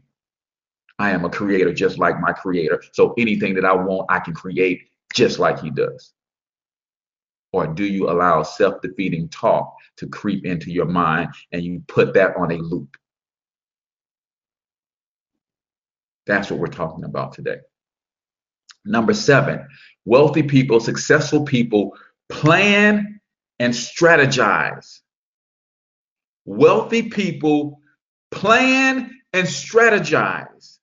I am a creator just like my creator. So anything that I want, I can create just like he does. Or do you allow self defeating talk to creep into your mind and you put that on a loop? That's what we're talking about today. Number seven, wealthy people, successful people plan and strategize. Wealthy people plan and strategize.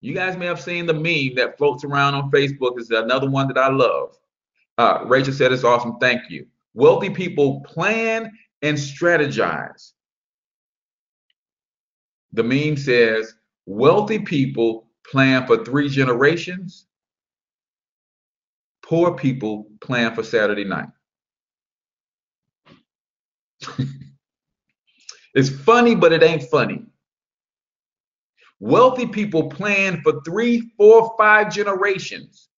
You guys may have seen the meme that floats around on Facebook. Is another one that I love. Uh, Rachel said it's awesome. Thank you. Wealthy people plan and strategize. The meme says wealthy people plan for three generations. Poor people plan for Saturday night. It's funny, but it ain't funny. Wealthy people plan for three, four, five generations.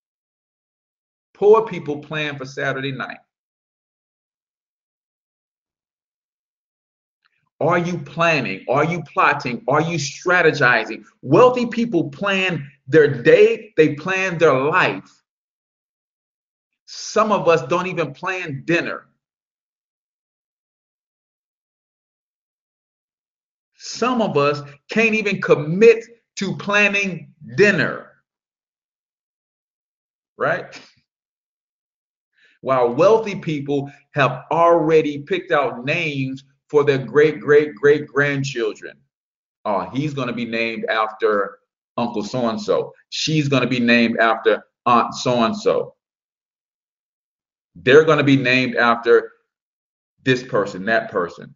Poor people plan for Saturday night. Are you planning? Are you plotting? Are you strategizing? Wealthy people plan their day, they plan their life. Some of us don't even plan dinner. Some of us can't even commit to planning dinner. Right? while wealthy people have already picked out names for their great great great grandchildren. Oh, he's going to be named after Uncle so and so. She's going to be named after Aunt so and so. They're going to be named after this person, that person.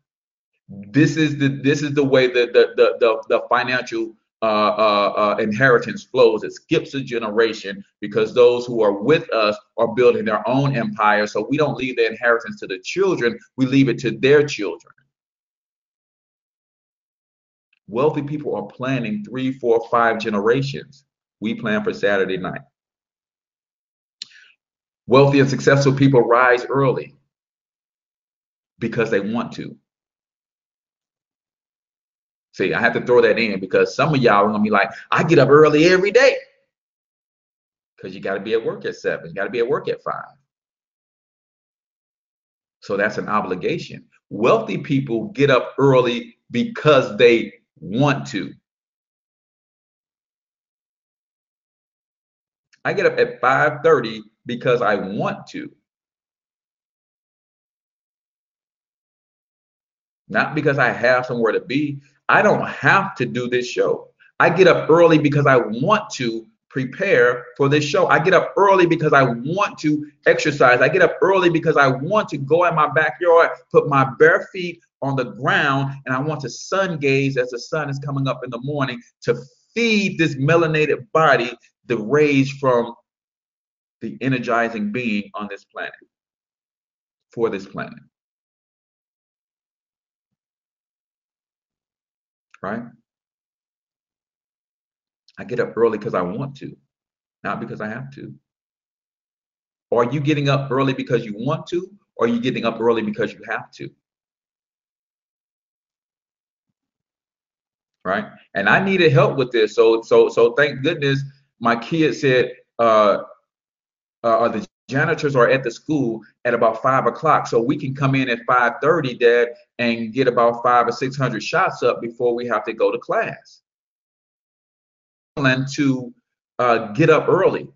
This is the this is the way that the the the, the financial uh, uh, uh, inheritance flows. It skips a generation because those who are with us are building their own empire. So we don't leave the inheritance to the children; we leave it to their children. Wealthy people are planning three, four, five generations. We plan for Saturday night. Wealthy and successful people rise early because they want to. See, I have to throw that in because some of y'all are gonna be like, I get up early every day. Because you got to be at work at seven, you got to be at work at five. So that's an obligation. Wealthy people get up early because they want to. I get up at 5:30 because I want to. Not because I have somewhere to be. I don't have to do this show. I get up early because I want to prepare for this show. I get up early because I want to exercise. I get up early because I want to go in my backyard, put my bare feet on the ground, and I want to sun gaze as the sun is coming up in the morning to feed this melanated body the rays from the energizing being on this planet for this planet. Right? I get up early because I want to, not because I have to. Are you getting up early because you want to, or are you getting up early because you have to? Right? And I needed help with this. So so so thank goodness my kid said, uh, uh, the janitors are at the school at about five o'clock, so we can come in at 5:30, Dad, and get about five or six hundred shots up before we have to go to class. And to uh, get up early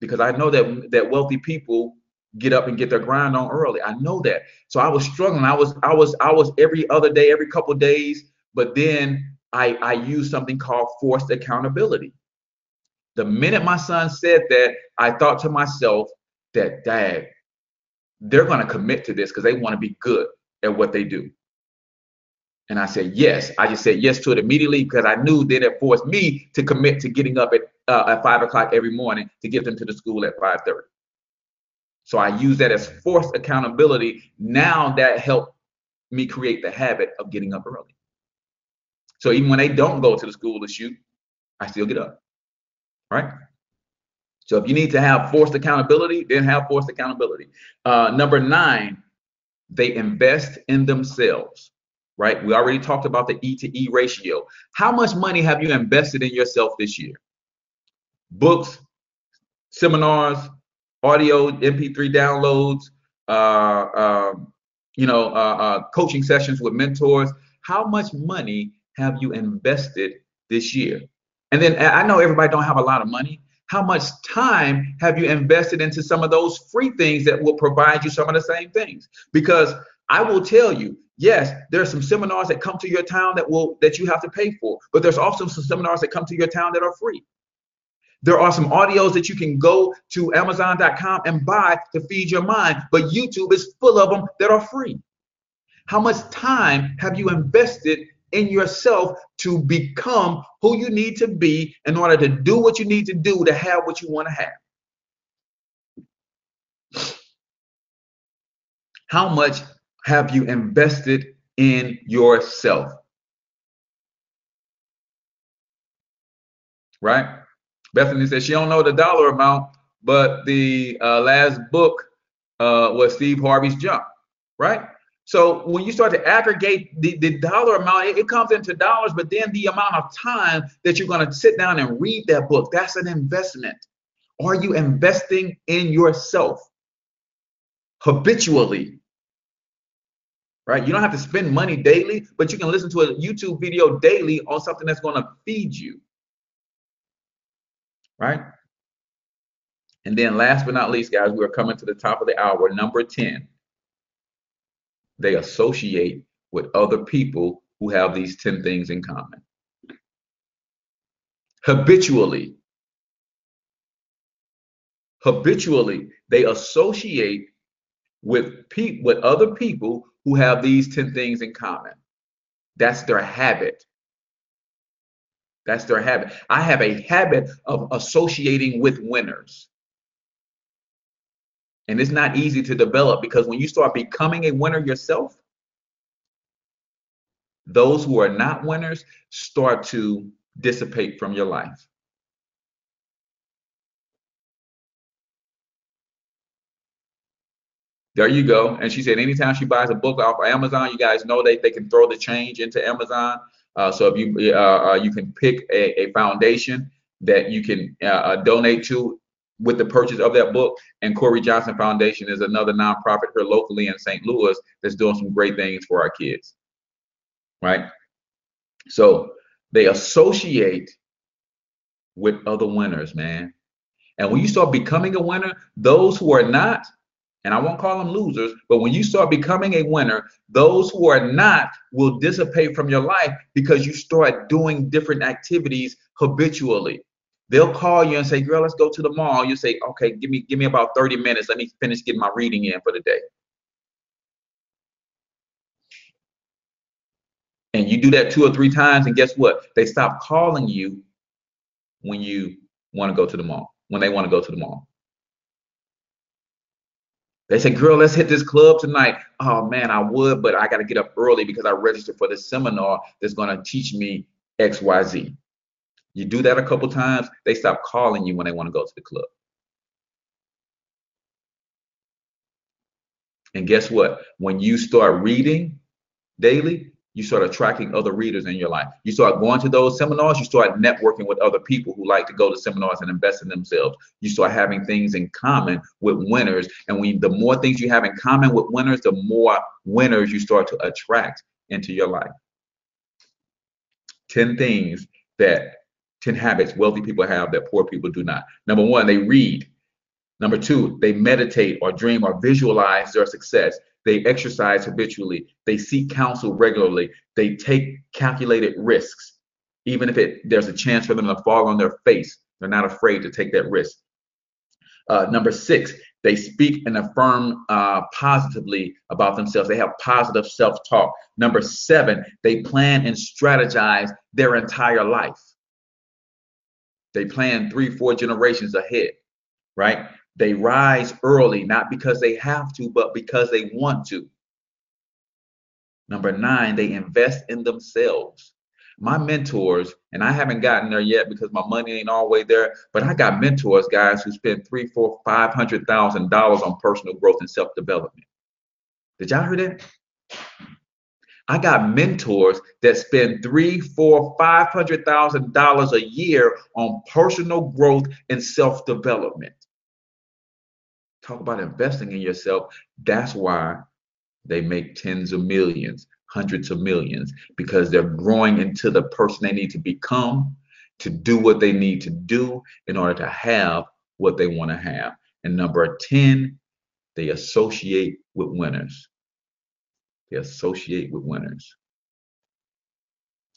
because I know that that wealthy people get up and get their grind on early. I know that. So I was struggling. I was I was I was every other day, every couple days, but then I I used something called forced accountability. The minute my son said that, I thought to myself that, dad, they're going to commit to this because they want to be good at what they do. And I said, yes. I just said yes to it immediately because I knew that it forced me to commit to getting up at, uh, at 5 o'clock every morning to get them to the school at 5.30. So I use that as forced accountability. Now that helped me create the habit of getting up early. So even when they don't go to the school to shoot, I still get up right? So if you need to have forced accountability, then have forced accountability. Uh, number nine, they invest in themselves, right? We already talked about the E to E ratio. How much money have you invested in yourself this year? Books, seminars, audio, MP3 downloads, uh, uh, you know, uh, uh, coaching sessions with mentors. How much money have you invested this year? And then I know everybody don't have a lot of money. How much time have you invested into some of those free things that will provide you some of the same things? Because I will tell you, yes, there are some seminars that come to your town that will that you have to pay for, but there's also some seminars that come to your town that are free. There are some audios that you can go to Amazon.com and buy to feed your mind, but YouTube is full of them that are free. How much time have you invested in yourself to become who you need to be in order to do what you need to do to have what you want to have. How much have you invested in yourself? Right? Bethany says she don't know the dollar amount, but the uh, last book uh, was Steve Harvey's Jump, right? So when you start to aggregate the, the dollar amount, it, it, comes into dollars, but then the amount of time that you're going to sit down and read that book, that's an investment. Are you investing in yourself habitually? Right? You don't have to spend money daily, but you can listen to a YouTube video daily on something that's going to feed you. Right? And then last but not least, guys, we're coming to the top of the hour. Number 10, they associate with other people who have these 10 things in common. Habitually, habitually, they associate with pe- with other people who have these 10 things in common. That's their habit. That's their habit. I have a habit of associating with winners. And it's not easy to develop because when you start becoming a winner yourself, those who are not winners start to dissipate from your life. There you go. And she said, anytime she buys a book off of Amazon, you guys know that they can throw the change into Amazon. Uh, so if you uh, uh, you can pick a, a, foundation that you can uh, uh, donate to with the purchase of that book. And Corey Johnson Foundation is another nonprofit here locally in St. Louis that's doing some great things for our kids. Right. So they associate with other winners, man. And when you start becoming a winner, those who are not and I won't call them losers, but when you start becoming a winner, those who are not will dissipate from your life because you start doing different activities habitually. They'll call you and say, "Girl, let's go to the mall." You say, "Okay, give me give me about 30 minutes. Let me finish getting my reading in for the day." And you do that two or three times, and guess what? They stop calling you when you want to go to the mall, when they want to go to the mall. They say, girl, let's hit this club tonight. Oh man, I would, but I got to get up early because I registered for this seminar that's going to teach me XYZ. You do that a couple times, they stop calling you when they want to go to the club. And guess what? When you start reading daily, you start attracting other readers in your life. You start going to those seminars, you start networking with other people who like to go to seminars and invest in themselves. You start having things in common with winners. And when the more things you have in common with winners, the more winners you start to attract into your life. 10 things that 10 habits wealthy people have that poor people do not. Number one, they read. Number two, they meditate or dream or visualize their success. They exercise habitually. They seek counsel regularly. They take calculated risks. Even if it there's a chance for them to fall on their face, they're not afraid to take that risk. Uh, number six, they speak and affirm uh, positively about themselves. They have positive self talk. Number seven, they plan and strategize their entire life. They plan three, four generations ahead, right? They rise early, not because they have to, but because they want to. Number nine, they invest in themselves. My mentors, and I haven't gotten there yet because my money ain't way there, but I got mentors, guys, who spend three, four, five hundred thousand dollars on personal growth and self-development. Did y'all hear that? I got mentors that spend three, four, five hundred thousand dollars a year on personal growth and self-development talk about investing in yourself. That's why they make tens of millions, hundreds of millions, because they're growing into the person they need to become to do what they need to do in order to have what they want to have. And number 10, they associate with winners. They associate with winners.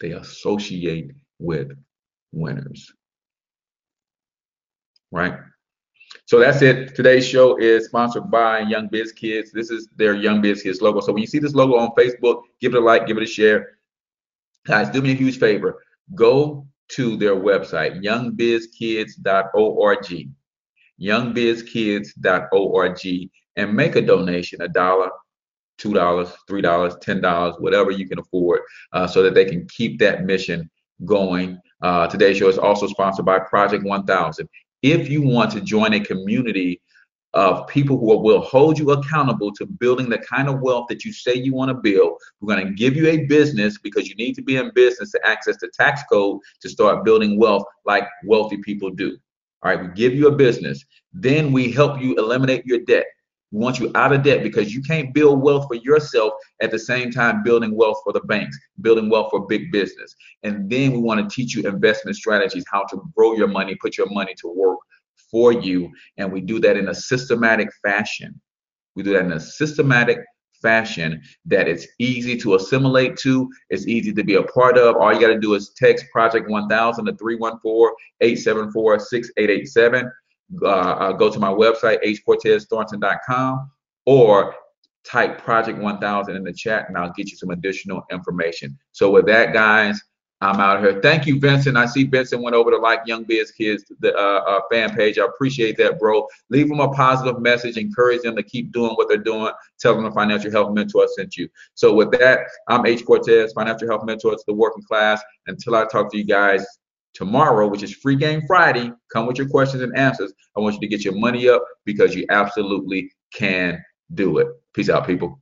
They associate with winners. Right? So that's it. Today's show is sponsored by Young Biz Kidz. This is their Young Biz Kidz logo. So when you see this logo on Facebook, give it a like, give it a share. Guys, do me a huge favor. Go to their website, youngbizkidz.org, youngbizkidz.org, and make a donation, a dollar, two dollars, three dollars, ten dollars, whatever you can afford, uh, so that they can keep that mission going. Uh, today's show is also sponsored by Project 1000 if you want to join a community of people who will hold you accountable to building the kind of wealth that you say you want to build. We're going to give you a business because you need to be in business to access the tax code to start building wealth like wealthy people do. All right, we give you a business. Then we help you eliminate your debt. We want you out of debt because you can't build wealth for yourself at the same time building wealth for the banks, building wealth for big business. And then we want to teach you investment strategies, how to grow your money, put your money to work for you. And we do that in a systematic fashion. We do that in a systematic fashion that it's easy to assimilate to, it's easy to be a part of. All you got to do is text Project 1000 to 314-874-6887. Uh, uh, go to my website, hcortezthornton.com, or type Project 1000 in the chat and I'll get you some additional information. So with that, guys, I'm out here. Thank you, Vincent. I see Vincent went over to like Young Biz Kidz, the uh, uh, fan page. I appreciate that, bro. Leave them a positive message. Encourage them to keep doing what they're doing. Tell them the Financial Health Mentor sent you. So with that, I'm H. Cortez, Financial Health Mentor to the working class. Until I talk to you guys tomorrow, which is Free Game Friday, come with your questions and answers. I want you to get your money up because you absolutely can do it. Peace out, people.